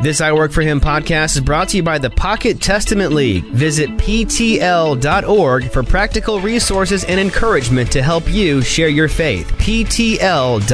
This I Work for Him podcast is brought to you by the Pocket Testament League. Visit PTL.org for practical resources and encouragement to help you share your faith. PTL.org.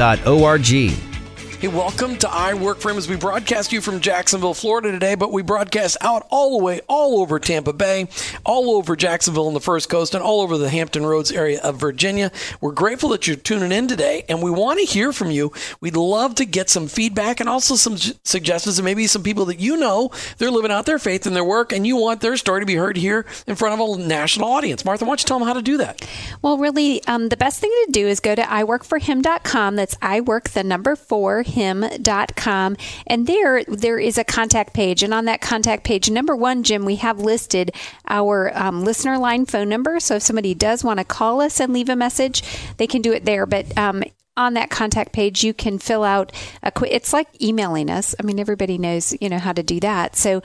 Hey, welcome to I Work for Him as we broadcast you from Jacksonville, Florida today, but we broadcast out all the way, all over Tampa Bay, all over Jacksonville and the First Coast, and all over the Hampton Roads area of Virginia. We're grateful that you're tuning in today, and we want to hear from you. We'd love to get some feedback and also some suggestions, and maybe some people that you know they're living out their faith in their work, and you want their story to be heard here in front of a national audience. Martha, why don't you tell them how to do that? Well, really, um, the best thing to do is go to iworkforhim.com. That's I work the number four him.com. And there, there is a contact page. And on that contact page, number one, Jim, we have listed our um, listener line phone number. So if somebody does want to call us and leave a message, they can do it there. But um, on that contact page, you can fill out a quick. It's like emailing us. I mean, everybody knows you know how to do that. So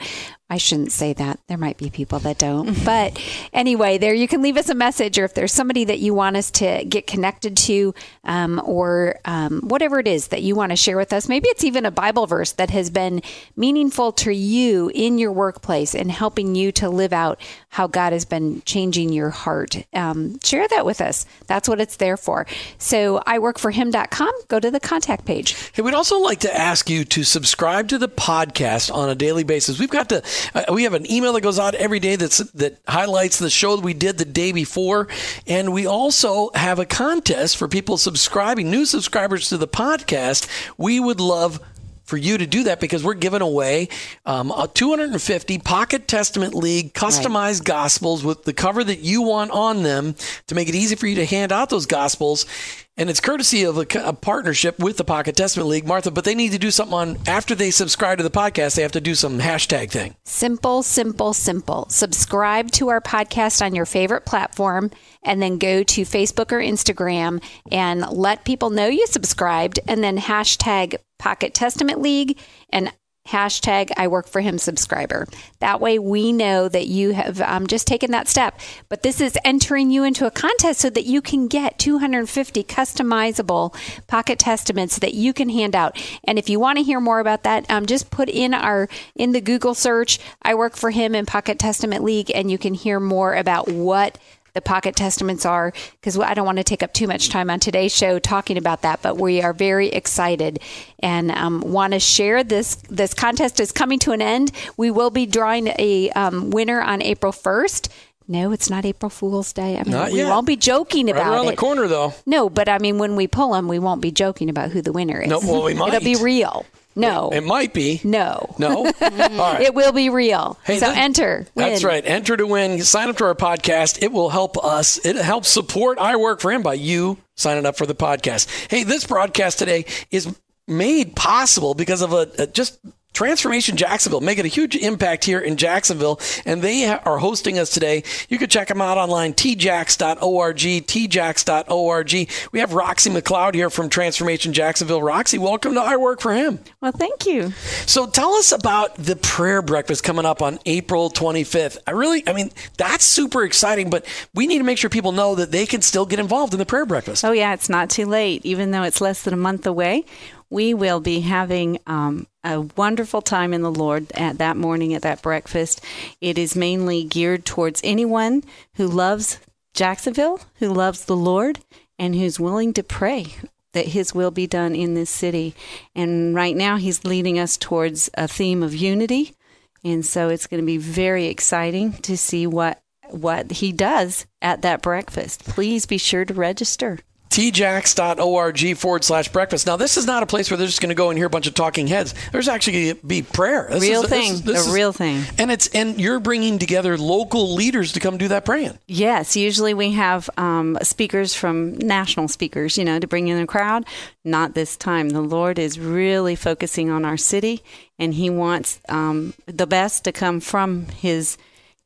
I shouldn't say that. There might be people that don't. but anyway, there you can leave us a message, or if there's somebody that you want us to get connected to, um, or um, whatever it is that you want to share with us. Maybe it's even a Bible verse that has been meaningful to you in your workplace and helping you to live out how God has been changing your heart. Um, share that with us. That's what it's there for. So I work for him.com. Go to the contact page. Hey, we'd also like to ask you to subscribe to the podcast on a daily basis. We've got to uh, we have an email that goes out every day that's that highlights the show that we did the day before, and we also have a contest for people subscribing, new subscribers to the podcast. We would love for you to do that because we're giving away um, 250 Pocket Testament League customized right. gospels with the cover that you want on them to make it easy for you to hand out those gospels. And it's courtesy of a, a, partnership with the Pocket Testament League, Martha. But they need to do something on after they subscribe to the podcast. They have to do some hashtag thing. Simple, simple, simple. Subscribe to our podcast on your favorite platform, and then go to Facebook or Instagram and let people know you subscribed, and then hashtag Pocket Testament League and hashtag I work for him subscriber. That way we know that you have um, just taken that step. But this is entering you into a contest so that you can get 250 customizable pocket testaments that you can hand out. And if you want to hear more about that, um, just put in our in the Google search I work for him in Pocket Testament League, and you can hear more about what the pocket testaments are because I don't want to take up too much time on today's show talking about that. But we are very excited and um, want to share this. This contest is coming to an end. We will be drawing a um, winner on April first. No, it's not April Fool's Day. I mean, not we yet. won't be joking right about around it. the corner, though. No, but I mean, when we pull them, we won't be joking about who the winner is. No, well, we might. It'll be real. No. It might be. No. No? Right. It will be real. Hey, so that- enter. Win. That's right. Enter to win. Sign up to our podcast. It will help us. It helps support I Work for Him by you signing up for the podcast. Hey, this broadcast today is made possible because of a, a just Transformation Jacksonville making a huge impact here in Jacksonville, and they are hosting us today. You can check them out online, tjax.org, tjax.org. We have Roxie McCleod here from Transformation Jacksonville. Roxie, welcome to I Work for Him. Well, thank you. So tell us about the prayer breakfast coming up on April 25th. I really, I mean, that's super exciting, but we need to make sure people know that they can still get involved in the prayer breakfast. Oh, yeah, it's not too late, even though it's less than a month away. We will be having um, a wonderful time in the Lord at that morning at that breakfast. It is mainly geared towards anyone who loves Jacksonville, who loves the Lord, and who's willing to pray that His will be done in this city. And right now, He's leading us towards a theme of unity. And so it's going to be very exciting to see what what he does at that breakfast. Please be sure to register tjax.org forward slash breakfast. Now, this is not a place where they're just going to go and hear a bunch of talking heads. There's actually going to be prayer. This real is, thing. This, this a is, real thing. And it's and you're bringing together local leaders to come do that praying. Yes, usually we have um, speakers from national speakers, you know, to bring in a crowd. Not this time. The Lord is really focusing on our city, and He wants um, the best to come from His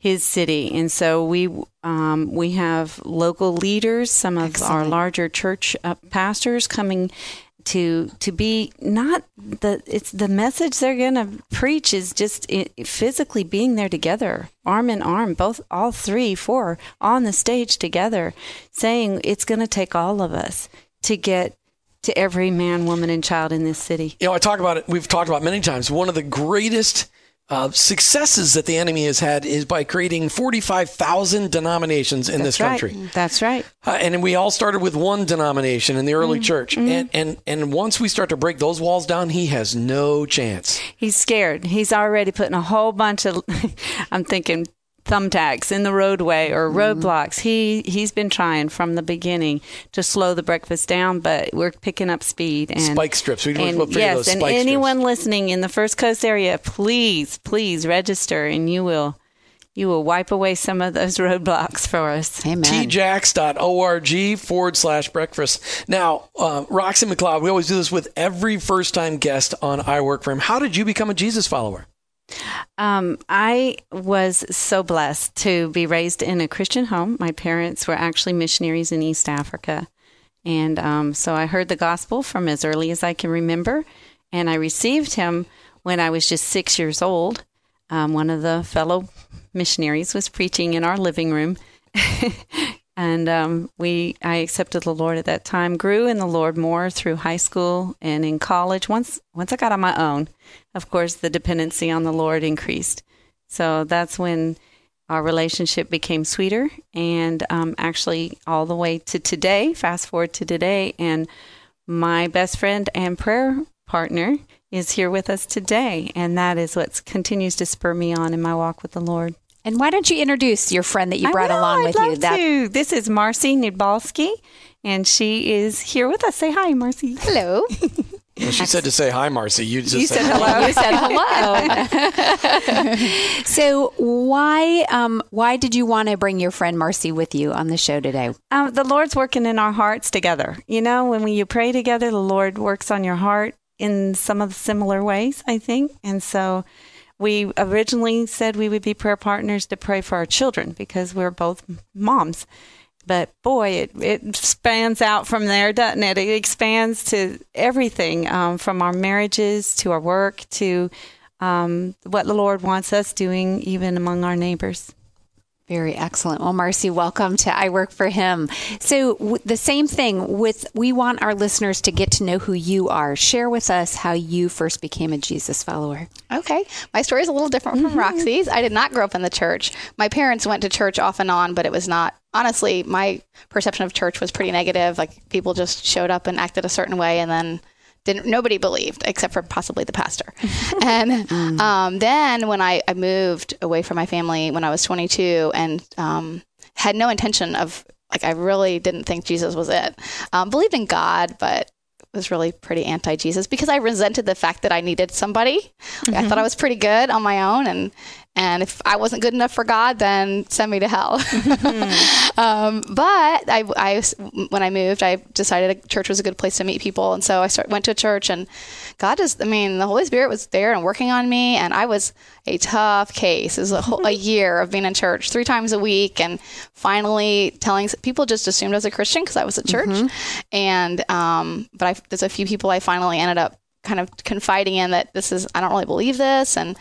his city. And so we um, we have local leaders, some of Excellent. our larger church uh, pastors coming to to be not the it's the message they're going to preach is just i physically being there together arm in arm both all three four on the stage together saying it's going to take all of us to get to every man, woman, and child in this city. You know, I talk about it. We've talked about it many times. One of the greatest uh, successes that the enemy has had is by creating 45,000 denominations in That's this country. Right. That's right. Uh, and we all started with one denomination in the early Mm-hmm. church. And, and, and once we start to break those walls down, he has no chance. He's scared. He's already putting a whole bunch of, I'm thinking, thumbtacks in the roadway or roadblocks. He he's been trying from the beginning to slow the breakfast down, but we're picking up speed and Spike strips. We and we'll yes, those and anyone strips. listening in the First Coast area, please, please register, and you will you will wipe away some of those roadblocks for us. Amen. tjax.org forward slash breakfast. Now, uh, Roxie McCleod, we always do this with every first time guest on I Work for Him. How did you become a Jesus follower? Um, I was so blessed to be raised in a Christian home. My parents were actually missionaries in East Africa. And um, so I heard the gospel from as early as I can remember. And I received him when I was just six years old. Um, one of the fellow missionaries was preaching in our living room. and um, we I accepted the Lord at that time. Grew in the Lord more through high school and in college. Once once I got on my own, of course, the dependency on the Lord increased. So that's when our relationship became sweeter, and um, actually all the way to today. Fast forward to today, and my best friend and prayer partner is here with us today, and that is what continues to spur me on in my walk with the Lord. And why don't you introduce your friend that you I brought know, along I'd with love you? That to. This is Marcie Nidbalski, and she is here with us. Say hi, Marcie. hello. Well, she said to say hi, Marcie. You just You said, said hello. you said hello. so why um, why did you want to bring your friend Marcie with you on the show today? Um, the Lord's working in our hearts together. You know, when we, you pray together, the Lord works on your heart in some of the similar ways, I think. And so we originally said we would be prayer partners to pray for our children because we're both moms. But boy, it, it spans out from there, doesn't it? It expands to everything um, from our marriages to our work to um, what the Lord wants us doing, even among our neighbors. Very excellent. Well, Marcie, welcome to I Work for Him. So, w- the same thing with we want our listeners to get to know who you are. Share with us how you first became a Jesus follower. Okay. My story is a little different from mm-hmm. Roxie's. I did not grow up in the church. My parents went to church off and on, but it was not, honestly, my perception of church was pretty negative. Like people just showed up and acted a certain way and then didn't, nobody believed except for possibly the pastor. and um, then when I, I moved away from my family when I was 22 and um, had no intention of, like, I really didn't think Jesus was it. Um, believed in God, but was really pretty anti Jesus because I resented the fact that I needed somebody. I thought I was pretty good on my own, and and if I wasn't good enough for God, then send me to hell. um, but I, I, when I moved, I decided a church was a good place to meet people, and so I start, went to a church, and God just, I mean, the Holy Spirit was there and working on me, and I was a tough case. It was a whole a year of being in church three times a week, and finally telling people just assumed I was a Christian because I was at church, and um, but I, there's a few people I finally ended up kind of confiding in that this is I don't really believe this and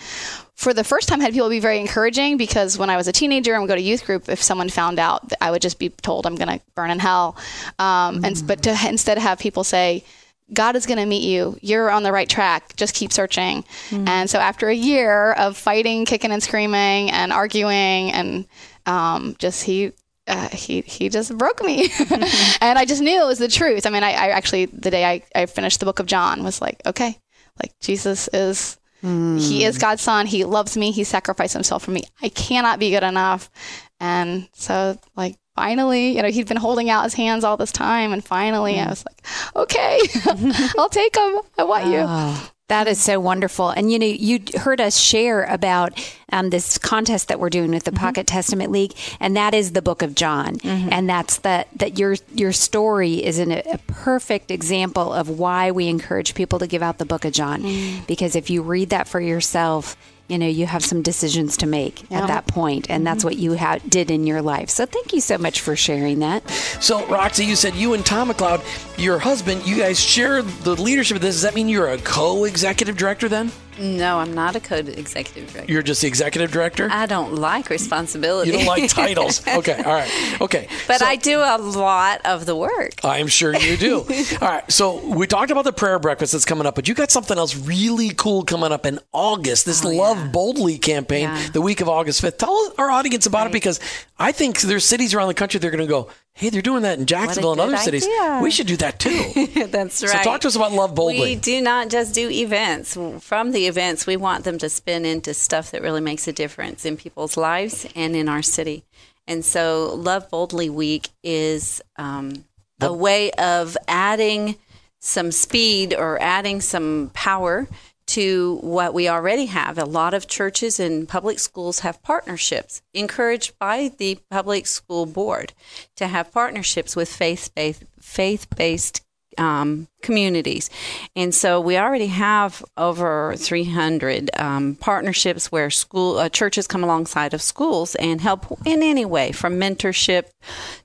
for the first time had people be very encouraging because when I was a teenager and would go to youth group if someone found out I would just be told I'm going to burn in hell um, and but to instead have people say God is going to meet you. You're on the right track. Just keep searching. And so after a year of fighting, kicking and screaming and arguing and um, just he uh, he he just broke me, and I just knew it was the truth. I mean, I, I actually the day I, I finished the book of John was like, okay, like Jesus is he is hmm. God's son. He loves me. He sacrificed himself for me. I cannot be good enough, and so like finally, you know, he'd been holding out his hands all this time, and finally, I hmm. was like, okay, I'll take him. I want you. Ah. That is so wonderful. And you know, you heard us share about um, this contest that we're doing with the mm-hmm. Pocket Testament League, and that is the Book of John. Mm-hmm. And that's that that your your story is an, a perfect example of why we encourage people to give out the Book of John, mm. because if you read that for yourself. You know, you have some decisions to make Yeah. at that point, and that's mm-hmm. what you ha- did in your life. So, thank you so much for sharing that. So, Roxie, you said you and Tom McCleod, your husband, you guys share the leadership of this. Does that mean you're a co executive director then? No, I'm not a co-executive director. You're just the executive director. I don't like responsibility. You don't like titles. Okay, all right, okay. but So- I do a lot of the work. I'm sure you do. All right. So we talked about the prayer breakfast that's coming up, but you got something else really cool coming up in August. This oh, Love Boldly campaign, Oh, Yeah. the week of August 5th. Tell our audience about it because I think there's cities around the country they're going to go, hey, they're doing that in Jacksonville and other cities. We should do that too. That's right. So talk to us about Love Boldly. We do not just do events. From the events, we want them to spin into stuff that really makes a difference in people's lives and in our city. And so, Love Boldly Week is um, a way of adding some speed or adding some power to what we already have. A lot of churches and public schools have partnerships, encouraged by the public school board to have partnerships with faith-based faith-based um, communities. And so we already have over 300 um, partnerships where school uh, churches come alongside of schools and help in any way, from mentorship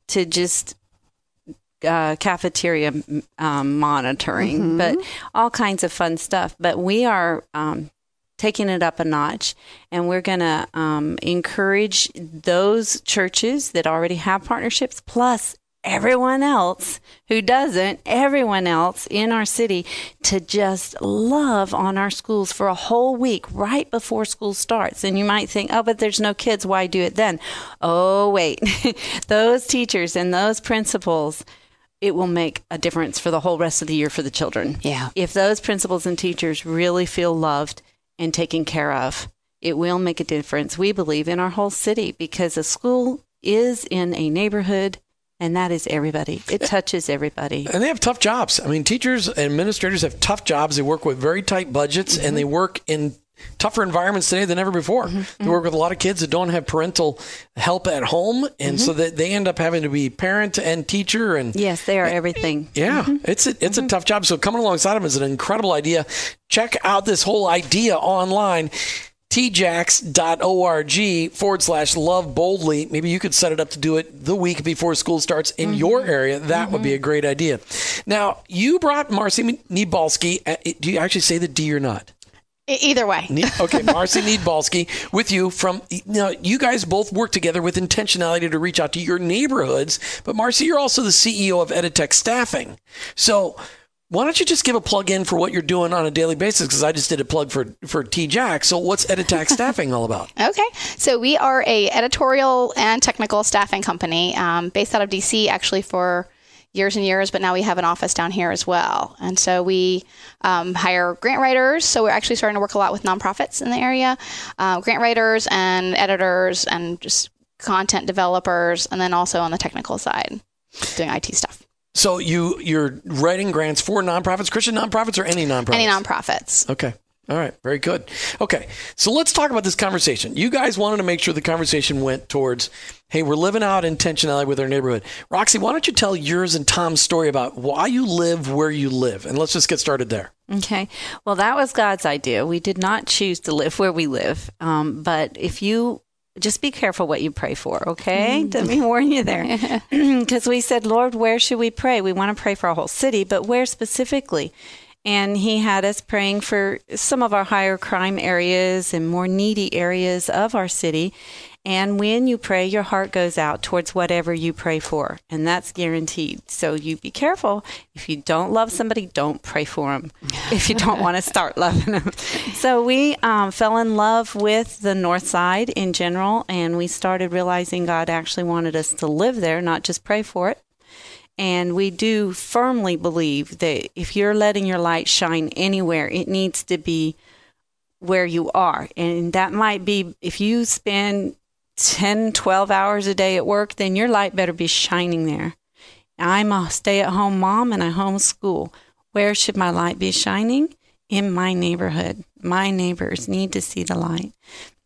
to just uh, cafeteria um, monitoring, but all kinds of fun stuff. But we are um, taking it up a notch, and we're going to um, encourage those churches that already have partnerships, plus everyone else who doesn't, everyone else in our city, to just love on our schools for a whole week right before school starts. And you might think, oh, but there's no kids. Why do it then? Oh, wait. those teachers and those principals it will make a difference for the whole rest of the year for the children. Yeah. If those principals and teachers really feel loved and taken care of, it will make a difference, we believe, in our whole city because a school is in a neighborhood and that is everybody. It touches everybody. and they have tough jobs. I mean, teachers and administrators have tough jobs. They work with very tight budgets and mm-hmm. they work in tougher environments today than ever before. Mm-hmm. They work with a lot of kids that don't have parental help at home. And so mm-hmm. that they end up having to be parent and teacher and Yes, they are eh, everything. Yeah, mm-hmm. it's a, it's a tough job. So coming alongside them is an incredible idea. Check out this whole idea online. tjax.org forward slash love boldly. Maybe you could set it up to do it the week before school starts in your area. That would be a great idea. Now, you brought Marcie Nibalski. uh, Do you actually say the D or not? Either way. Okay, Marcie Needbalski with you from now. You guys both work together with intentionality to reach out to your neighborhoods. But Marcie, you're also the CEO of Editech Staffing. So why don't you just give a plug in for what you're doing on a daily basis? Because I just did a plug for for TJack. So what's Editech Staffing all about? Okay, so we are a editorial and technical staffing company um, based out of DC, actually for years and years, but now we have an office down here as well. And so we um, hire grant writers. So we're actually starting to work a lot with nonprofits in the area, uh, grant writers and editors and just content developers, and then also on the technical side, doing IT stuff. So you you're writing grants for nonprofits, Christian nonprofits, or any nonprofits? Any nonprofits. Okay. All right. Very good. Okay. So let's talk about this conversation. You guys wanted to make sure the conversation went towards, hey, we're living out intentionality with our neighborhood. Roxie, why don't you tell yours and Tom's story about why you live where you live? And let's just get started there. Okay. Well, that was God's idea. We did not choose to live where we live. Um, but if you just be careful what you pray for, okay? Let me warn you there. Because we said, Lord, where should we pray? We want to pray for our whole city, but where specifically? And he had us praying for some of our higher crime areas and more needy areas of our city. And when you pray, your heart goes out towards whatever you pray for, and that's guaranteed. So you be careful. If you don't love somebody, don't pray for them. If you don't want to start loving them. So we um, fell in love with the North Side in general, and we started realizing God actually wanted us to live there, not just pray for it. And we do firmly believe that if you're letting your light shine anywhere, it needs to be where you are. And that might be if you spend 10, 12 hours a day at work, then your light better be shining there. I'm a stay at home mom and I homeschool. Where should my light be shining? In my neighborhood. My neighbors need to see the light.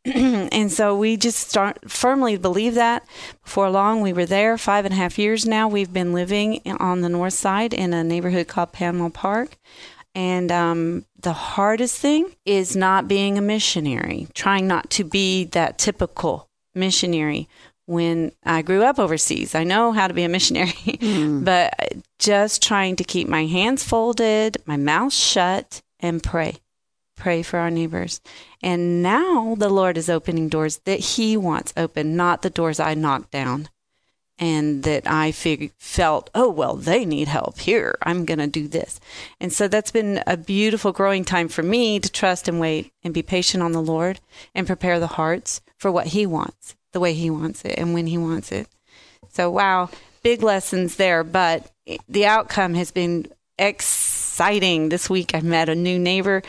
and so we just start firmly believe that. Before long, we were there five and a half years now. We've been living on the north side in a neighborhood called Panama Park. And um, the hardest thing is not being a missionary, trying not to be that typical missionary. When I grew up overseas, I know how to be a missionary, but just trying to keep my hands folded, my mouth shut, and pray pray for our neighbors. And now the Lord is opening doors that He wants open, not the doors I knocked down and that I fig- felt, oh, well, they need help here. I'm going to do this. And so that's been a beautiful growing time for me to trust and wait and be patient on the Lord and prepare the hearts for what He wants, the way He wants it, and when He wants it. So, wow, big lessons there. But the outcome has been exciting. This week I met a new neighbor.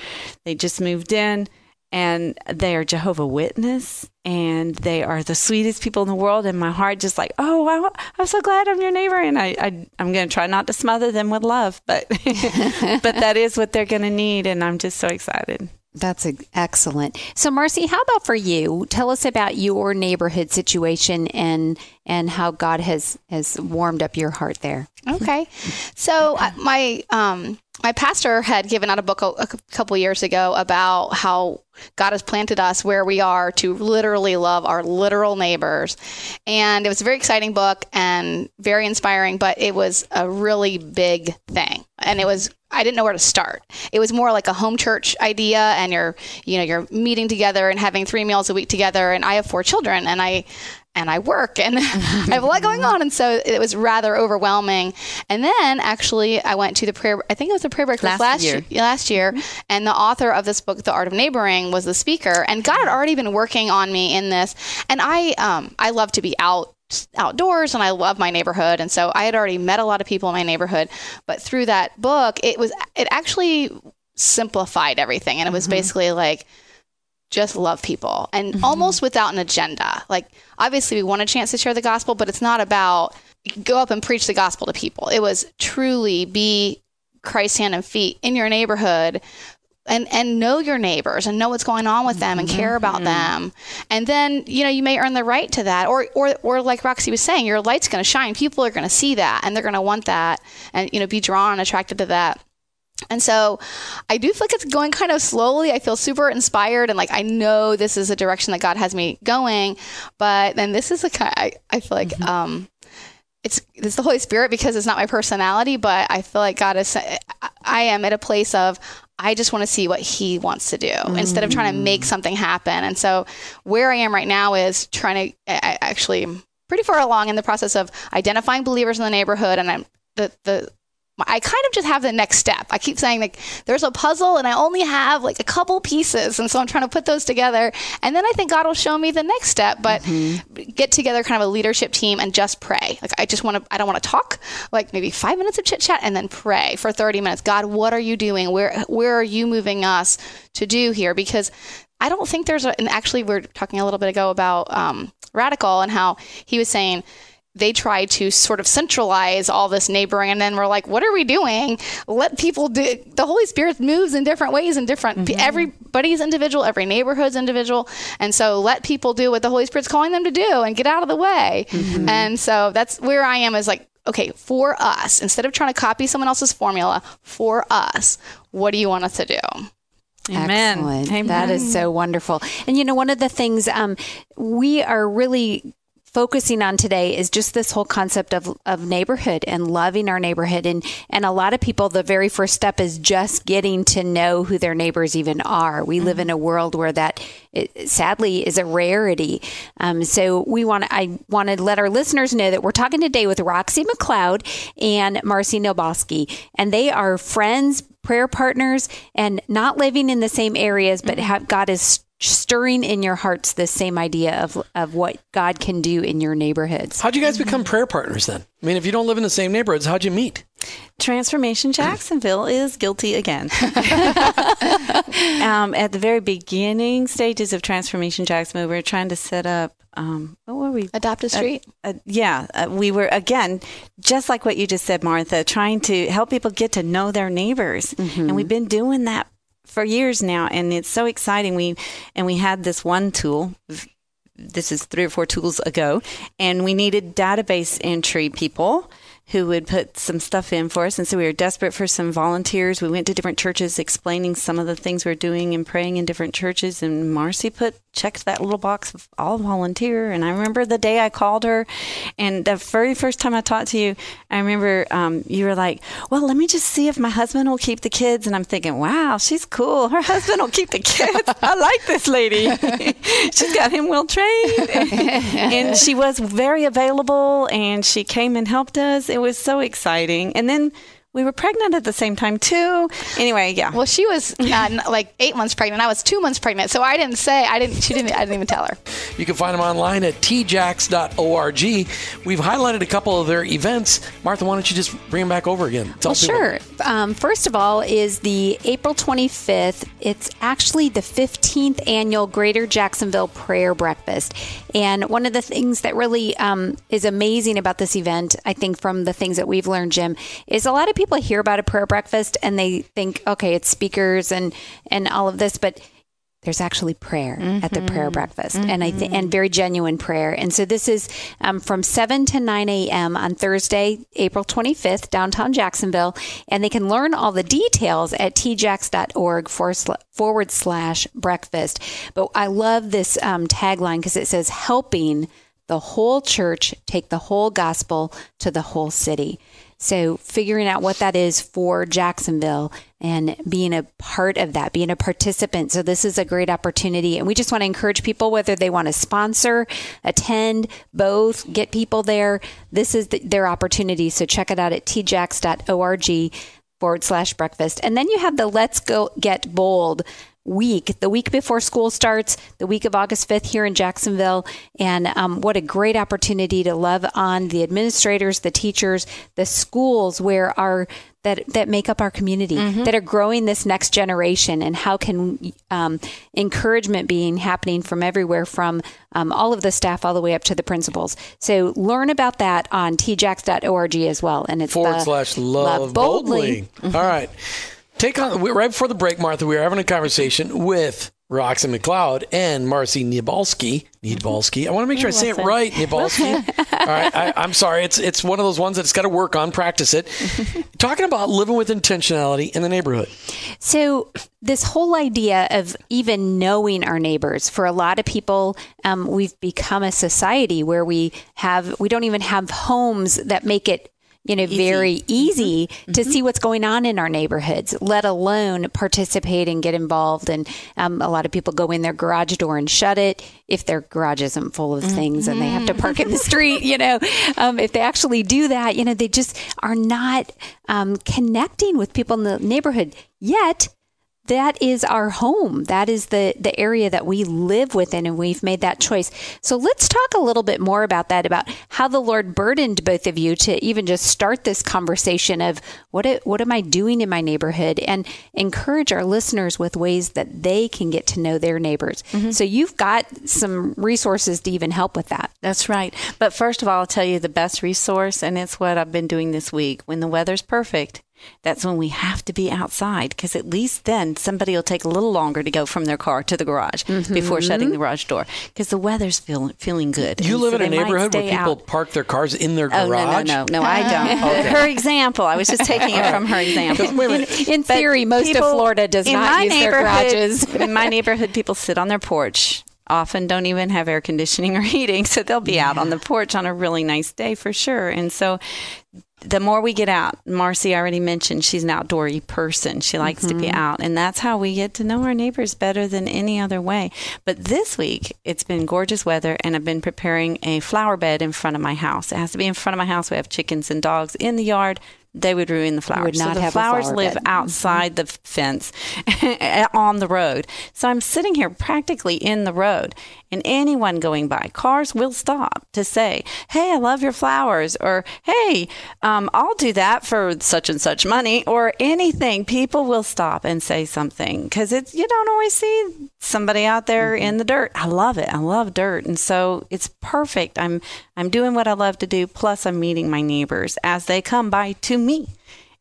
They just moved in and they are Jehovah Witness, and they are the sweetest people in the world. And my heart just like, oh, wow, I'm so glad I'm your neighbor, and I, I I'm going to try not to smother them with love, but but that is what they're going to need, and I'm just so excited. That's excellent. So, Marcie, how about for you? Tell us about your neighborhood situation and and how God has has warmed up your heart there. Okay, so uh, my um, my pastor had given out a book a, a couple years ago about how God has planted us where we are to literally love our literal neighbors, and it was a very exciting book and very inspiring. But it was a really big thing, and it was I didn't know where to start. It was more like a home church idea and you're, you know, you're meeting together and having three meals a week together. And I have four children and I, and I work and I have a lot going on. And so it was rather overwhelming. And then actually I went to the prayer, I think it was the prayer breakfast last, last year. year. last year. And the author of this book, The Art of Neighboring was the speaker and God had already been working on me in this. And I, um, I love to be out outdoors and I love my neighborhood. And so I had already met a lot of people in my neighborhood. But through that book, it was, it actually simplified everything. And it was mm-hmm. basically like, just love people and mm-hmm. almost without an agenda. Like, obviously, we want a chance to share the gospel, but it's not about go up and preach the gospel to people. It was truly be Christ's hand and feet in your neighborhood, and and know your neighbors and know what's going on with them and mm-hmm. care about them and then you know you may earn the right to that or or or like Roxie was saying your light's going to shine people are going to see that and they're going to want that and you know be drawn and attracted to that and so I do feel like it's going kind of slowly. I feel super inspired and like I know this is a direction that God has me going. But then this is a kind I, I feel like mm-hmm. um it's it's the Holy Spirit because it's not my personality, but I feel like God is I am at a place of I just want to see what he wants to do mm. instead of trying to make something happen. And so where I am right now is trying to I actually pretty far along in the process of identifying believers in the neighborhood and I'm the the I kind of just have the next step. I keep saying like there's a puzzle and I only have like a couple pieces and so I'm trying to put those together and then I think God will show me the next step but mm-hmm. get together kind of a leadership team and just pray. Like I just want to I don't want to talk like maybe 5 minutes of chit chat and then pray for 30 minutes. God, what are you doing? Where where are you moving us to do here because I don't think there's a, and actually we are talking a little bit ago about um, radical and how he was saying they try to sort of centralize all this neighboring and then we're like what are we doing let people do the holy spirit moves in different ways and different mm-hmm. everybody's individual every neighborhood's individual and so let people do what the holy spirit's calling them to do and get out of the way mm-hmm. and so that's where i am is like okay for us instead of trying to copy someone else's formula for us what do you want us to do Amen. Excellent. Amen. That is so wonderful. And you know, one of the things um, we are really focusing on today is just this whole concept of, of neighborhood and loving our neighborhood. And, and a lot of people, the very first step is just getting to know who their neighbors even are. We mm-hmm. live in a world where that it, sadly is a rarity. Um, so we want I want to let our listeners know that we're talking today with Roxie McCleod and Marcie Noboski, and they are friends, prayer partners, and not living in the same areas, but mm-hmm. have God is stirring in your hearts this same idea of, of what God can do in your neighborhoods. How'd you guys become prayer partners then? I mean, if you don't live in the same neighborhoods, how'd you meet? Transformation Jacksonville is guilty again. um, at the very beginning stages of Transformation Jacksonville, we were trying to set up. Um, what were we? Adopt a street. Uh, uh, yeah, uh, we were again, just like what you just said, Martha, trying to help people get to know their neighbors, mm-hmm. and we've been doing that for years now, and it's so exciting. We and we had this one tool. This is three or four tools ago, and we needed database entry people who would put some stuff in for us. And so we were desperate for some volunteers. We went to different churches explaining some of the things we are doing and praying in different churches. And Marcie put checked that little box of all volunteer. And I remember the day I called her, and the very first time I talked to you, I remember um, you were like, "Well, let me just see if my husband will keep the kids." And I'm thinking, "Wow, she's cool. Her husband will keep the kids. I like this lady. she's got him well trained." and she was very available, and she came and helped us. It was so exciting. And then we were pregnant at the same time too. Anyway, yeah. Well, she was uh, like eight months pregnant. I was two months pregnant, so I didn't say I didn't. She didn't. I didn't even tell her. You can find them online at tjax.org. We've highlighted a couple of their events. Martha, why don't you just bring them back over again? Tell well, sure. Um, first of all, is the April 25th. It's actually the 15th annual Greater Jacksonville Prayer Breakfast, and one of the things that really um, is amazing about this event, I think, from the things that we've learned, Jim, is a lot of people hear about a prayer breakfast and they think, okay, it's speakers and and all of this, but there's actually prayer mm-hmm. at the prayer mm-hmm. breakfast mm-hmm. and I th- and very genuine prayer. And so this is um, from 7 to 9 a.m. on Thursday, April 25th, downtown Jacksonville. And they can learn all the details at tjax.org forward slash breakfast. But I love this um, tagline because it says helping the whole church take the whole gospel to the whole city. So figuring out what that is for Jacksonville and being a part of that, being a participant. So this is a great opportunity. And we just want to encourage people, whether they want to sponsor, attend, both, get people there. This is the, their opportunity. So check it out at tjax.org forward slash breakfast. And then you have the Let's Go Get Bold week, the week before school starts, the week of August 5th here in Jacksonville. And um, what a great opportunity to love on the administrators, the teachers, the schools where our that that make up our community mm-hmm. that are growing this next generation and how can um, encouragement being happening from everywhere from um, all of the staff all the way up to the principals so learn about that on tjax.org as well and it's forward slash love, love boldly, boldly. all right take on right before the break, Martha. We were having a conversation with Roxanne McCleod and Marcie Nibalski. Nibalski. I want to make sure I, say it, right, Nibalski. All right, I, am sorry. It's it's one of those ones that it's got to work on, practice it. Talking about living with intentionality in the neighborhood. So this whole idea of even knowing our neighbors for a lot of people, um, we've become a society where we have we don't even have homes that make it you know, easy. very easy mm-hmm. to mm-hmm. see what's going on in our neighborhoods, let alone participate and get involved. And um, a lot of people go in their garage door and shut it if their garage isn't full of things mm-hmm. and they have to park in the street, you know. Um, if they actually do that, you know, they just are not um, connecting with people in the neighborhood. Yet, that is our home. That is the, the area that we live within, and we've made that choice. So let's talk a little bit more about that, about how the Lord burdened both of you to even just start this conversation of what it, what am I doing in my neighborhood, and encourage our listeners with ways that they can get to know their neighbors. Mm-hmm. So you've got some resources to even help with that. That's right. But first of all, I'll tell you the best resource, and it's what I've been doing this week. When the weather's perfect, that's when we have to be outside because at least then somebody will take a little longer to go from their car to the garage mm-hmm. before shutting the garage door because the weather's feel, feeling good. You and live so in a neighborhood where people out. park their cars in their garage? Oh, no, no, no, no, I don't. okay. Her example, I was just taking it from her example. in, in theory, most people, of Florida does not use their garages. in my neighborhood, people sit on their porch often don't even have air conditioning or heating, so they'll be yeah. out on the porch on a really nice day for sure. And so the more we get out, Marcie already mentioned she's an outdoory person. She likes mm-hmm. to be mm-hmm. out, and that's how we get to know our neighbors better than any other way. But this week, it's been gorgeous weather, and I've been preparing a flower bed in front of my house. It has to be in front of my house. We have chickens and dogs in the yard they would ruin the flowers. so the flowers flower live bed. outside mm-hmm. the fence on the road. So I'm sitting here practically in the road, and anyone going by, cars will stop to say, "Hey, I love your flowers," or "Hey, um, I'll do that for such and such money," or anything. People will stop and say something because it's you don't always see somebody out there mm-hmm. in the dirt. I love it. I love dirt, and so it's perfect. I'm I'm doing what I love to do. Plus, I'm meeting my neighbors as they come by to me.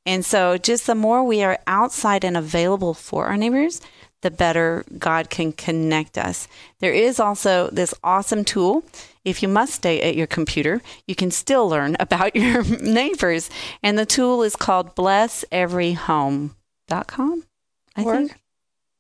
And so, just the more we are outside and available for our neighbors, the better God can connect us. There is also this awesome tool. If you must stay at your computer, you can still learn about your neighbors. And the tool is called blesseveryhome.com, I think.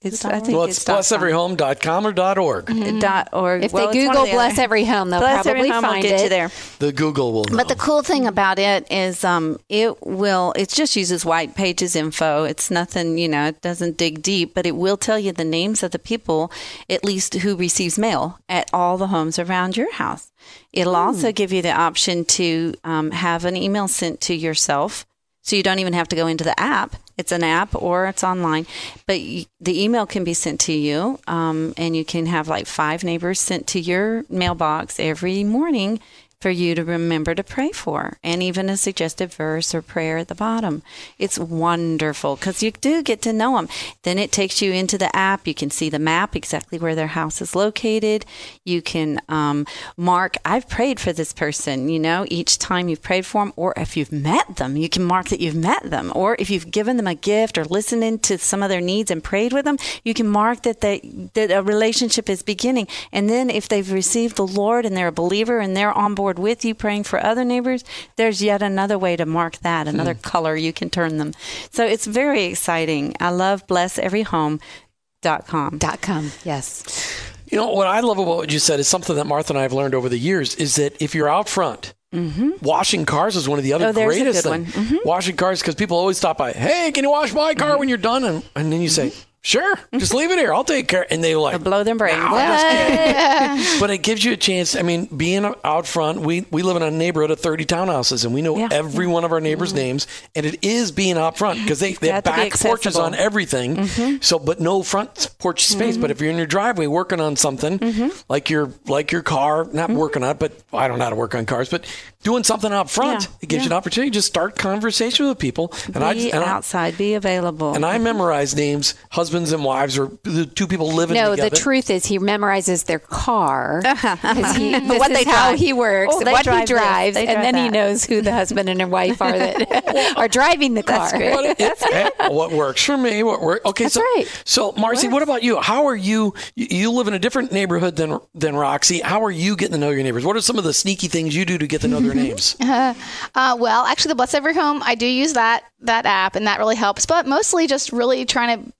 It's, I think Well, it's it's dot com. blesseveryhome.com or .org. dot org. If Well, they Google the Bless other. Every Home, they'll Bless probably Home find get it. you there. The Google will know. But the cool thing about it is um, it will, it just uses white pages info. It's nothing, you know, it doesn't dig deep, but it will tell you the names of the people, at least who receives mail at all the homes around your house. It'll also give you the option to um, have an email sent to yourself. So you don't even have to go into the app. It's an app or it's online, but the email can be sent to you, um, and you can have like five neighbors sent to your mailbox every morning for you to remember to pray for, and even a suggested verse or prayer at the bottom. It's wonderful because you do get to know them. Then it takes you into the app. You can see the map exactly where their house is located. You can um, mark, I've prayed for this person, you know, each time you've prayed for them, or if you've met them, you can mark that you've met them, or if you've given them a gift or listened into some of their needs and prayed with them, you can mark that they that a relationship is beginning. And then if they've received the Lord and they're a believer and they're on board with you praying for other neighbors, there's yet another way to mark that, hmm. another color you can turn them. So it's very exciting. I love blesseveryhome.com. Dot com. Yes. You know what I love about what you said is something that Martha and I have learned over the years is that if you're out front, mm-hmm. washing cars is one of the other Oh, greatest good one. things. Mm-hmm. Washing cars because people always stop by. Hey, can you wash my car mm-hmm. when you're done? And, and then you say, Sure, just leave it here. I'll take care. And they like Blow them brains. "Wow, that's good." but it gives you a chance. I mean, being out front, we we live in a neighborhood of 30 townhouses, and we know Yeah. every one of our neighbors' mm-hmm. names. And it is being out front because they, they have got to be back porches on everything. Mm-hmm. So, but no front porch space. But mm-hmm. if you're in your driveway working on something like your like your car, not working on, it, but I don't know how to work on cars, but doing something out front, Yeah, it gives you an opportunity to just start conversation with people. And I be and I, outside, be available. and I memorize names, husbands and wives, or the two people living No, together. the truth is he memorizes their car, he, this what is they how drive. he works, Oh, what he drive this. drives, and drive then he knows who the husband and wife are that are driving the car. What, it- eh, what works for me? What works? Okay, That's so right. so Marcie, what about you? How are you? You you live in a different neighborhood than than Roxy. How are you getting to know your neighbors? What are some of the sneaky things you do to get to know their names? Uh, well, actually, the Bless Every Home, I do use that that app, and that really helps. But mostly, just really trying to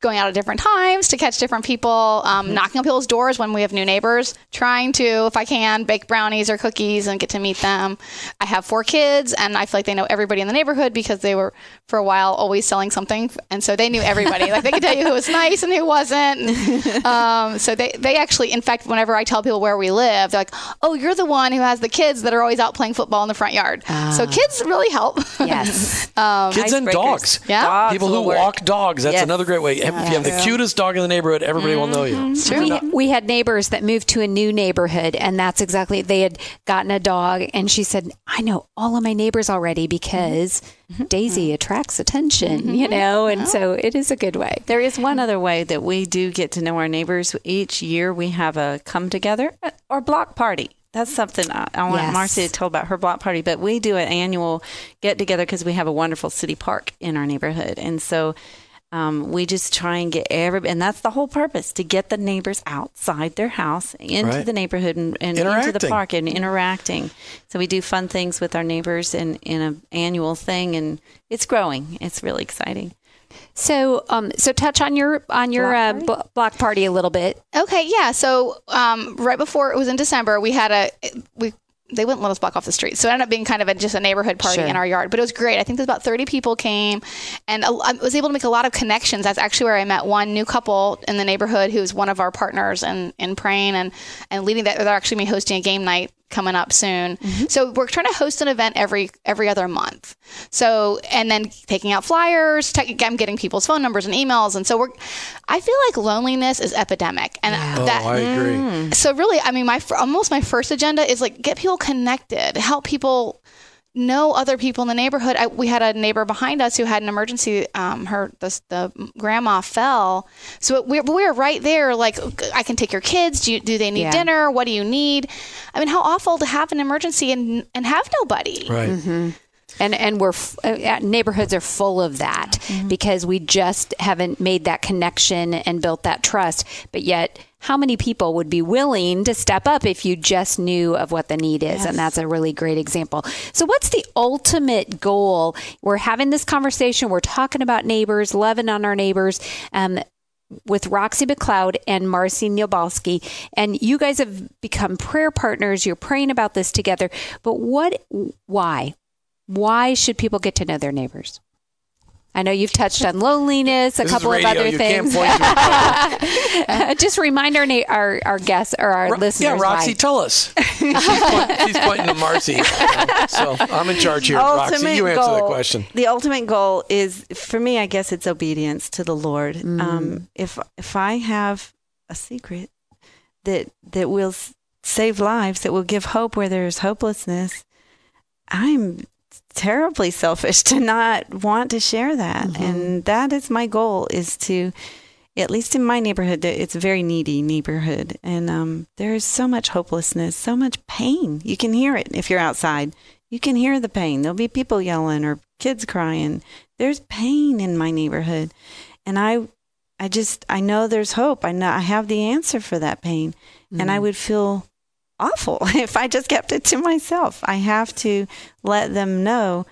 going out at different times to catch different people, um, knocking on people's doors when we have new neighbors. Trying to, if I can, bake brownies or cookies and get to meet them. I have four kids, and I feel like they know everybody in the neighborhood because they were for a while always selling something, and so they knew everybody. like they could tell you who was nice and who wasn't. um, so they they actually, in fact, whenever I tell people where we live, they're like, "Oh, you're the one who has the kids that are always out playing football in the front yard." So ah. kids really help. Yes. Um, kids and dogs. Yeah. Dogs People who will work. walk dogs. That's Yes. another great way. If you have the cutest dog in the neighborhood, everybody will know you. Mm-hmm. We, we had neighbors that moved to a new neighborhood, and that's exactly they had gotten a dog, and she said, "I know all of my neighbors already because mm-hmm. Mm-hmm. Daisy attracts attention, you know, and oh. so it is a good way." There is one other way that we do get to know our neighbors. Each year we have a come together uh, or block party. That's something I, I want Yes. Marcie to tell about her block party, but we do an annual get together because we have a wonderful city park in our neighborhood. And so um, we just try and get every, and that's the whole purpose to get the neighbors outside their house into Right. the neighborhood and, and into the park and interacting. So we do fun things with our neighbors in, in an annual thing, and it's growing. It's really exciting. So, um, so touch on your on your Block uh, party? b- block party a little bit. Okay, yeah. So um, right before it was in December, we had a we they wouldn't let us block off the street, so it ended up being kind of a, just a neighborhood party Sure. in our yard. But it was great. I think there's about 30 people came, and a- I was able to make a lot of connections. That's actually where I met one new couple in the neighborhood who's one of our partners in in praying and and leading that. They're actually gonna hosting a game night coming up soon. Mm-hmm. So we're trying to host an event every every other month. So and then taking out flyers. Te- I'm getting people's phone numbers and emails, and so we're. I feel like loneliness is epidemic, and Oh, that I agree. Mm. so really, I mean, my almost my first agenda is like get people connected, help people know other people in the neighborhood. I, we had a neighbor behind us who had an emergency. Um, her the, the grandma fell, so we we were right there. Like, I can take your kids. Do you, do they need Yeah. dinner? What do you need? I mean, how awful to have an emergency and and have nobody. Right. and and we're uh, neighborhoods are full of that because we just haven't made that connection and built that trust but yet how many people would be willing to step up if you just knew of what the need is and that's a really great example so what's the ultimate goal we're having this conversation we're talking about neighbors loving on our neighbors um, with Roxie McCleod and Marcie Nielbalski, and you guys have become prayer partners. You're praying about this together. But what, why? Why should people get to know their neighbors? I know you've touched on loneliness, a This is couple radio. of other You can't things. point to it. Just remind our, our our guests or our Ro- listeners. Yeah, Roxie, why. tell us. she's, point, she's pointing to Marcie. So I'm in charge here. Roxie, you answer goal, the question. The ultimate goal is for me, I guess it's obedience to the Lord. Um, if if I have a secret that that will save lives, that will give hope where there's hopelessness, I'm terribly selfish to not want to share that, and that is my goal. Is to at least in my neighborhood, it's a very needy neighborhood, and um, there is so much hopelessness, so much pain. You can hear it if you're outside. You can hear the pain. There'll be people yelling or kids crying. There's pain in my neighborhood, and I, I just I know there's hope. I know I have the answer for that pain, and I would feel awful if I just kept it to myself. I have to let them know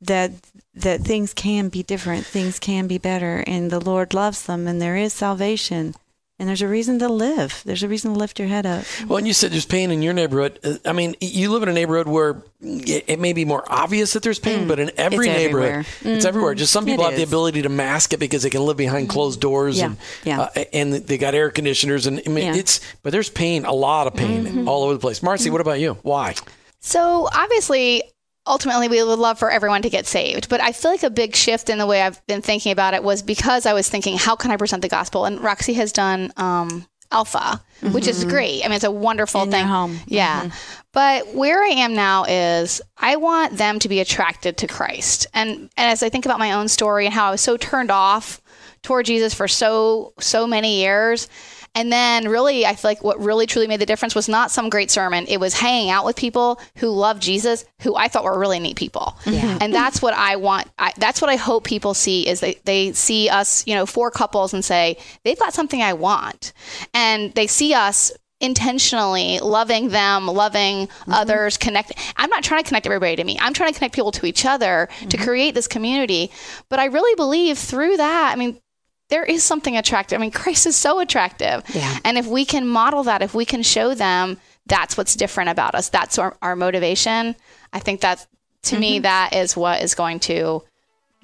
that that things can be different, things can be better, and the Lord loves them, and there is salvation, and there's a reason to live. There's a reason to lift your head up. Well, and you said there's pain in your neighborhood. Uh, I mean, you live in a neighborhood where it, it may be more obvious that there's pain, mm. but in every It's neighborhood, everywhere. it's everywhere. Just some It people have the ability to mask it because they can live behind mm-hmm. closed doors Yeah, and yeah. Uh, and they got air conditioners and I mean, Yeah. it's but there's pain, a lot of pain mm-hmm. all over the place. Marcie, mm-hmm. what about you? Why? So obviously, ultimately, we would love for everyone to get saved. But I feel like a big shift in the way I've been thinking about it was because I was thinking, how can I present the gospel? And Roxie has done um, Alpha, mm-hmm. which is mm-hmm. great. I mean, it's a wonderful In thing. home. Yeah. Mm-hmm. But where I am now is I want them to be attracted to Christ. And, and as I think about my own story and how I was so turned off toward Jesus for so, so many years. And then really, I feel like what really truly made the difference was not some great sermon. It was hanging out with people who love Jesus, who I thought were really neat people. Yeah. And that's what I want. I, that's what I hope people see is they, they see us, you know, four couples and say, they've got something I want. And they see us intentionally loving them, loving mm-hmm. others, connect. I'm not trying to connect everybody to me. I'm trying to connect people to each other to mm-hmm. create this community. But I really believe through that, I mean, there is something attractive. I mean, Christ is so attractive. Yeah. And if we can model that, if we can show them that's what's different about us, that's our, our motivation, I think that to mm-hmm. me, that is what is going to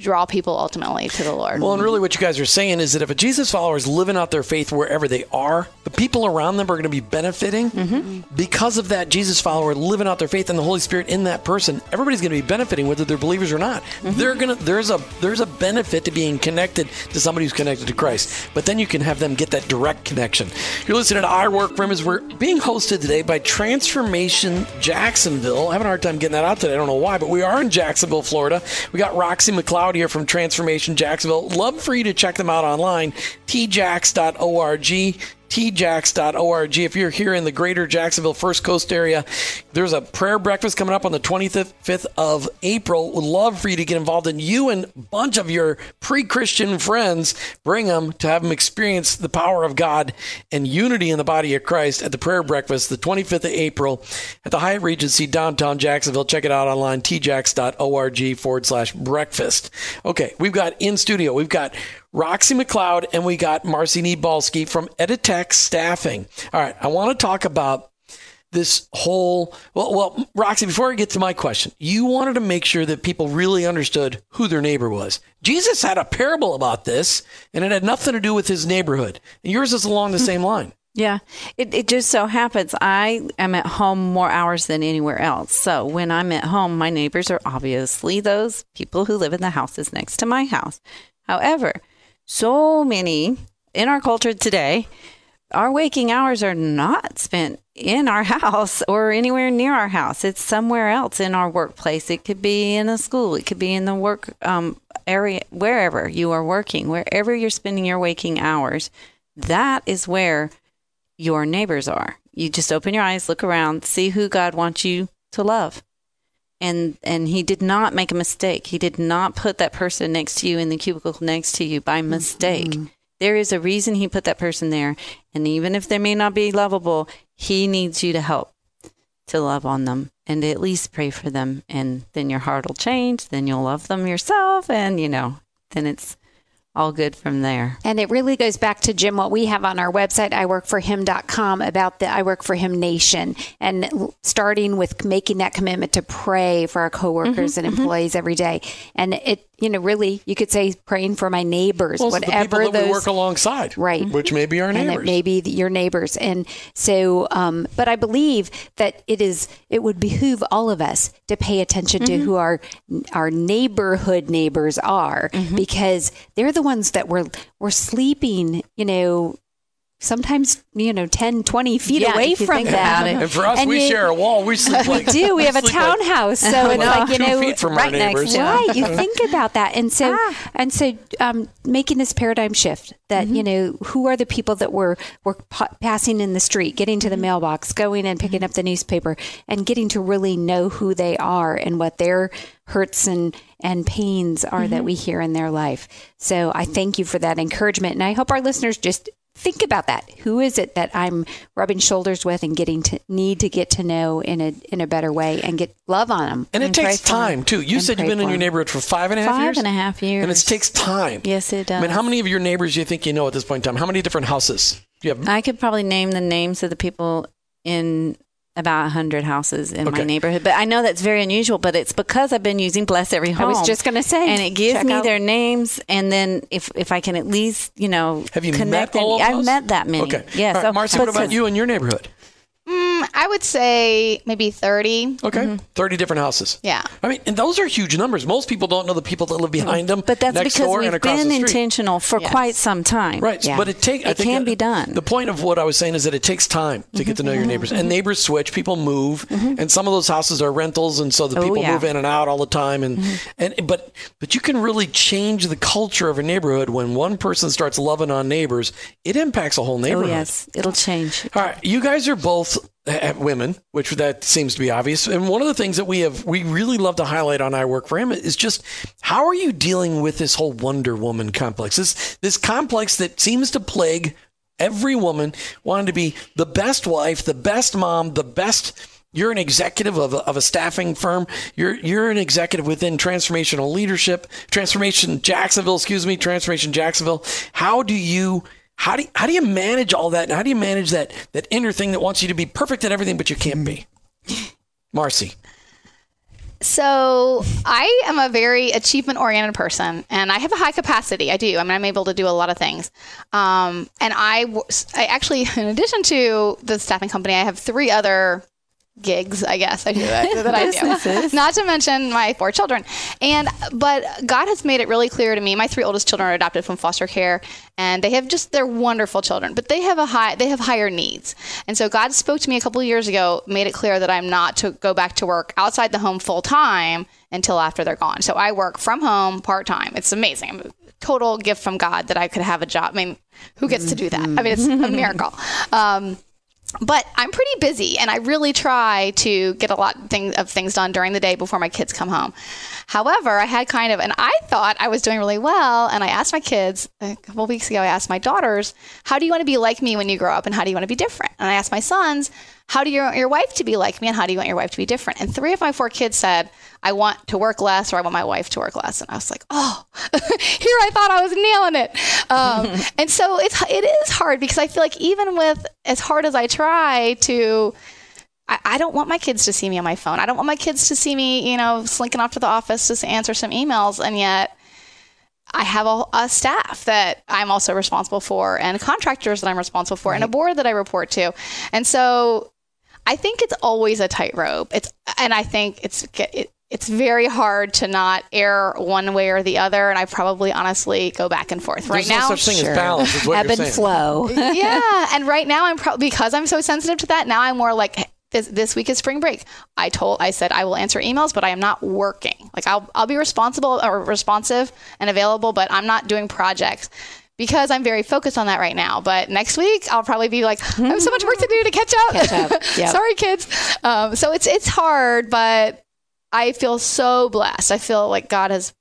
draw people ultimately to the Lord. Well, and really, what you guys are saying is that if a Jesus follower is living out their faith wherever they are, the people around them are going to be benefiting mm-hmm. because of that Jesus follower living out their faith and the Holy Spirit in that person. Everybody's going to be benefiting whether they're believers or not. Mm-hmm. They're gonna there's a there's a benefit to being connected to somebody who's connected to Christ. But then you can have them get that direct connection. You're listening to Our Work for Him as we're being hosted today by Transformation Jacksonville. I having a hard time getting that out today. I don't know why, but we are in Jacksonville, Florida. We got Roxie McCleod here from Transformation Jacksonville. Love for you to check them out online, tjax.org tjax.org. If you're here in the greater Jacksonville First Coast area, there's a prayer breakfast coming up on the 25th of April. Would love for you to get involved and you and a bunch of your pre-Christian friends bring them to have them experience the power of God and unity in the body of Christ at the prayer breakfast the 25th of April at the Hyatt Regency downtown Jacksonville. Check it out online, tjax.org forward slash breakfast. Okay, we've got in studio, we've got Roxie McCleod, and we got Marcie Niebalski from Editech Staffing. All right, I want to talk about this whole well, well, Roxie. Before I get to my question, you wanted to make sure that people really understood who their neighbor was. Jesus had a parable about this, and it had nothing to do with his neighborhood. And yours is along the hmm. same line. Yeah, it, it just so happens I am at home more hours than anywhere else. So when I'm at home, my neighbors are obviously those people who live in the houses next to my house. However, so many in our culture today, our waking hours are not spent in our house or anywhere near our house. It's somewhere else in our workplace. It could be in a school. It could be in the work um, area, wherever you are working, wherever you're spending your waking hours. That is where your neighbors are. You just open your eyes, look around, see who God wants you to love. And and he did not make a mistake. He did not put that person next to you in the cubicle next to you by mistake. There is a reason he put that person there. And even if they may not be lovable, he needs you to help to love on them and at least pray for them. And then your heart will change. Then you'll love them yourself. And, you know, then it's all good from there. And it really goes back to Jim, what we have on our website, iworkforhim.com, about the I Work for Him Nation and starting with making that commitment to pray for our coworkers Mm-hmm, and employees every day. And it, you know, really, you could say praying for my neighbors, Well, it's the people that those. we work alongside, Right. Which may be our and neighbors. it may be your neighbors. And so, um, but I believe that it is, it would behoove all of us to pay attention to who our, our neighborhood neighbors are because they're the ones that were, were sleeping, you know, sometimes, you know, 10, 20 feet Yeah, away from think them. and for us, And we you- share a wall. We sleep we do. We have a sleep like- townhouse, so it's like you two know, feet from our right next neighbors. to- right. You think about that, and so Ah. and so, um, making this paradigm shift that Mm-hmm. you know who are the people that were were pa- passing in the street, getting to the Mm-hmm. mailbox, going and picking up the newspaper, and getting to really know who they are and what their hurts and and pains are Mm-hmm. that we hear in their life. So I thank you for that encouragement, and I hope our listeners just think about that. Who is it that I'm rubbing shoulders with and getting to need to get to know in a in a better way and get love on them? And it takes time too. You said you've been in your neighborhood for five and a half Five years. and a half years. And it takes time. Yes, it does. I mean, how many of your neighbors do you think you know at this point in time? How many different houses? Do you have I could probably name the names of the people in about a 100 houses in Okay. my neighborhood. But I know that's very unusual, but it's because I've been using Bless Every Home. I was just gonna say, And it gives me out- their names. And then if, if I can at least, you know, Have you connect met all of them. I've met that many. Okay. Yes. All right, so- Marcie, but what about you in your neighborhood? Mm, Um, I would say maybe 30. Okay. Mm-hmm. 30 different houses. Yeah. I mean, and those are huge numbers. Most people don't know the people that live behind them. But that's next because door and we've across been the street. intentional for Yes. quite some time. Right, Yeah. but it take I It think can be done. The point of what I was saying is that it takes time to get to know your Mm-hmm. neighbors, and mm-hmm. neighbors switch, people move, mm-hmm. and some of those houses are rentals, and so the Oh, people yeah. move in and out all the time, and and but but you can really change the culture of a neighborhood when one person starts loving on neighbors. It impacts a whole neighborhood. Oh, neighborhood. yes. It'll change. All right, you guys are both uh, women, which that seems to be obvious. And one of the things that we have, we really love to highlight on I Work for Him is just how are you dealing with this whole Wonder Woman complex? This this complex that seems to plague every woman wanting to be the best wife, the best mom, the best. You're an executive of a, of a staffing firm. You're you're an executive within Transformational Leadership, Transformation Jacksonville. Excuse me, Transformation Jacksonville. How do you how do you, how do you manage all that? And how do you manage that that inner thing that wants you to be perfect at everything, but you can't be? Marcie, So I am a very achievement oriented person and I have a high capacity. I do. I mean, I'm able to do a lot of things. Um, and I, I actually, in addition to the staffing company, I have three other gigs, I guess I do that, that I do. Not to mention my four children. And but God has made it really clear to me. My three oldest children are adopted from foster care, and they have just they're wonderful children, but they have a high they have higher needs. And so God spoke to me a couple of years ago, made it clear that I'm not to go back to work outside the home full time until after they're gone. So I work from home part time. It's amazing. I'm a total gift from God that I could have a job. I mean, who gets to do that? I mean, it's a miracle. Um, but I'm pretty busy, and I really try to get a lot of things done during the day before my kids come home. However, I had kind of, and I thought I was doing really well, and I asked my kids a couple weeks ago. I asked my daughters, "How do you want to be like me when you grow up, and how do you want to be different?" And I asked my sons, "How do you want your wife to be like me, and how do you want your wife to be different?" And three of my four kids said, "I want to work less, or I want my wife to work less." And I was like, "Oh, here I thought I was nailing it." Um, and so it's it is hard because I feel like even with as hard as I try to. I, I don't want my kids to see me on my phone. I don't want my kids to see me, you know, slinking off to the office to answer some emails. And yet, I have a, a staff that I'm also responsible for, and contractors that I'm responsible for, and a board that I report to. And so, I think it's always a tightrope. It's, and I think it's it, it's very hard to not err one way or the other. And I probably honestly go back and forth. right there's now, no such thing as balance. Is what Ebb and flow. yeah, and right now I'm pro- because I'm so sensitive to that. Now I'm more like this. This week is spring break. I told I said I will answer emails, but I am not working. Like I'll I'll be responsible or responsive and available, but I'm not doing projects. Because I'm very focused on that right now, but next week I'll probably be like, I have so much work to do to catch up. Catch up, yep. Sorry, kids. Um, so it's it's hard, but I feel so blessed. I feel like God has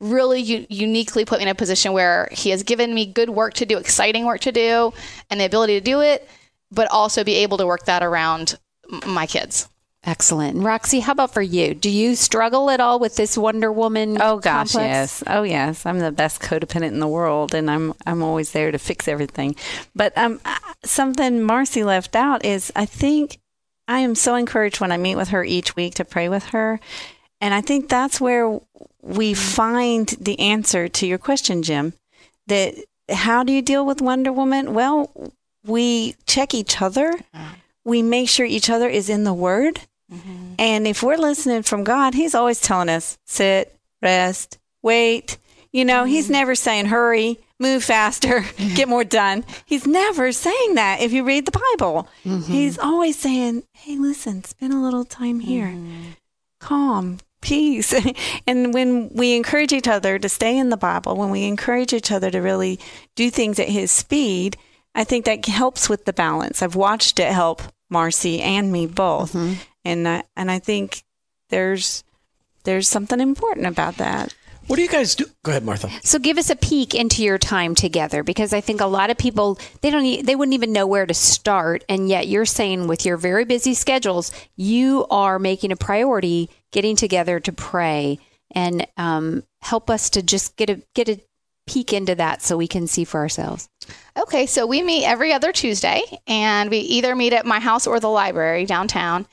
really u- uniquely put me in a position where he has given me good work to do, exciting work to do, and the ability to do it, but also be able to work that around m- my kids. Excellent. And Roxie, how about for you? Do you struggle at all with this Wonder Woman? Oh gosh, complex? yes. Oh yes. I'm the best codependent in the world, and I'm I'm always there to fix everything. But um, something Marcie left out is I think I am so encouraged when I meet with her each week to pray with her, and I think that's where we find the answer to your question, Jim. That how do you deal with Wonder Woman? Well, we check each other. We make sure each other is in the Word. Mm-hmm. And if we're listening from God, He's always telling us sit, rest, wait. You know, He's mm-hmm. never saying hurry, move faster, get more done. He's never saying that if you read the Bible. Mm-hmm. He's always saying, hey, listen, spend a little time here, mm-hmm. calm, peace. and when we encourage each other to stay in the Bible, when we encourage each other to really do things at His speed, I think that helps with the balance. I've watched it help Marcie and me both, mm-hmm. and I, and I think there's there's something important about that. What do you guys do? Go ahead, Martha. So give us a peek into your time together because I think a lot of people they don't they wouldn't even know where to start and yet you're saying with your very busy schedules you are making a priority getting together to pray and um, help us to just get a get a peek into that so we can see for ourselves. Okay, so we meet every other Tuesday, and we either meet at my house or the library downtown,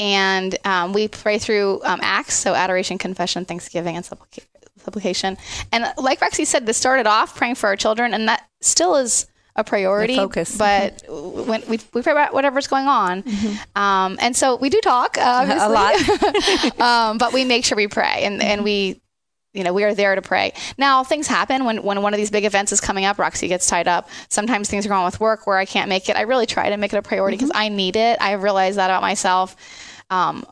and um, we pray through um, Acts, so adoration, confession, thanksgiving, and supplica- supplication. And like Roxie said, this started off praying for our children, and that still is a priority. The focus. but when we, we pray about whatever's going on, um, and so we do talk uh, A lot. um, but we make sure we pray, and and we you know, we are there to pray. Now, things happen when, when one of these big events is coming up. Roxie gets tied up. Sometimes things are going on with work where I can't make it. I really try to make it a priority because I need it. I realize that about myself. Um,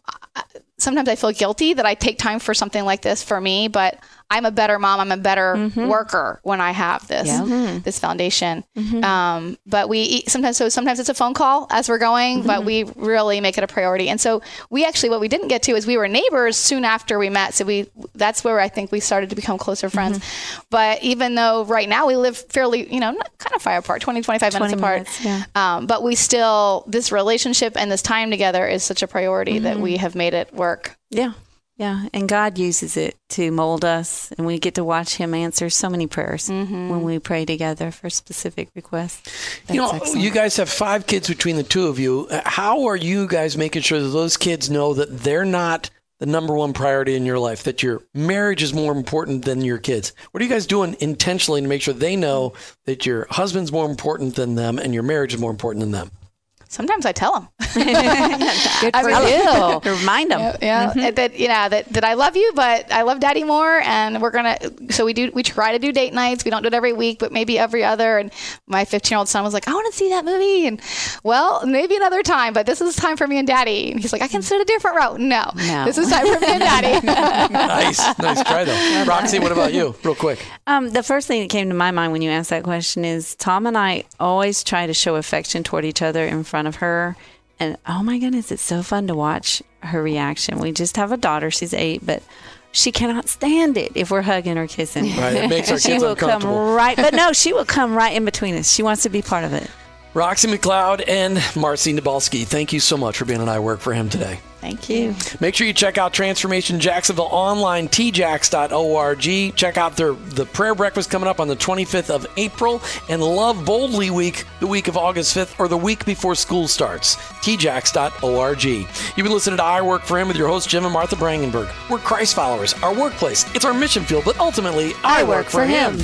sometimes I feel guilty that I take time for something like this for me, but I'm a better mom. I'm a better mm-hmm. worker when I have this mm-hmm. this foundation. Mm-hmm. Um, but we eat, sometimes so sometimes it's a phone call as we're going, but we really make it a priority. And so we actually what we didn't get to is we were neighbors soon after we met. So we that's where I think we started to become closer friends. But even though right now we live fairly, you know, not, kind of far apart, 20 25 minutes 20 apart. minutes, yeah. Um, but we still this relationship and this time together is such a priority that we have made it work. Yeah. Yeah. And God uses it to mold us, and we get to watch Him answer so many prayers when we pray together for specific requests. you know, excellent. you guys have five kids between the two of you. Uh, How are you guys making sure that those kids know that they're not the number one priority in your life, that your marriage is more important than your kids? What are you guys doing intentionally to make sure they know that your husband's more important than them and your marriage is more important than them? Sometimes I tell them. Good for mean- you. Remind them. yeah that you know that, that i love you but i love daddy more and we're gonna so we do we try to do date nights we don't do it every week but maybe every other and my 15 year old son was like i want to see that movie and well maybe another time but this is time for me and daddy and he's like i can sit a different route no, No. this is time for me and daddy nice, nice try though. Roxie, what about you? Real quick. Um, the first thing that came to my mind when you asked that question is Tom and I always try to show affection toward each other in front of her. And oh my goodness, it's so fun to watch her reaction. We just have a daughter, she's eight, but she cannot stand it if we're hugging or kissing. Right, it makes our she kids will come right, but no, she will come right in between us. She wants to be part of it. Roxie McCleod and Marcie Nabalski, thank you so much for being on I Work for Him today. thank you Make sure you check out Transformation Jacksonville online, tjax.org. Check out their the prayer breakfast coming up on the 25th of April and Love Boldly Week, the week of August 5th or the week before school starts. tjax.org. You've been listening to I Work for Him with your host Jim and Martha Brangenberg. We're Christ followers. Our workplace, it's our mission field, but ultimately I, work for Him.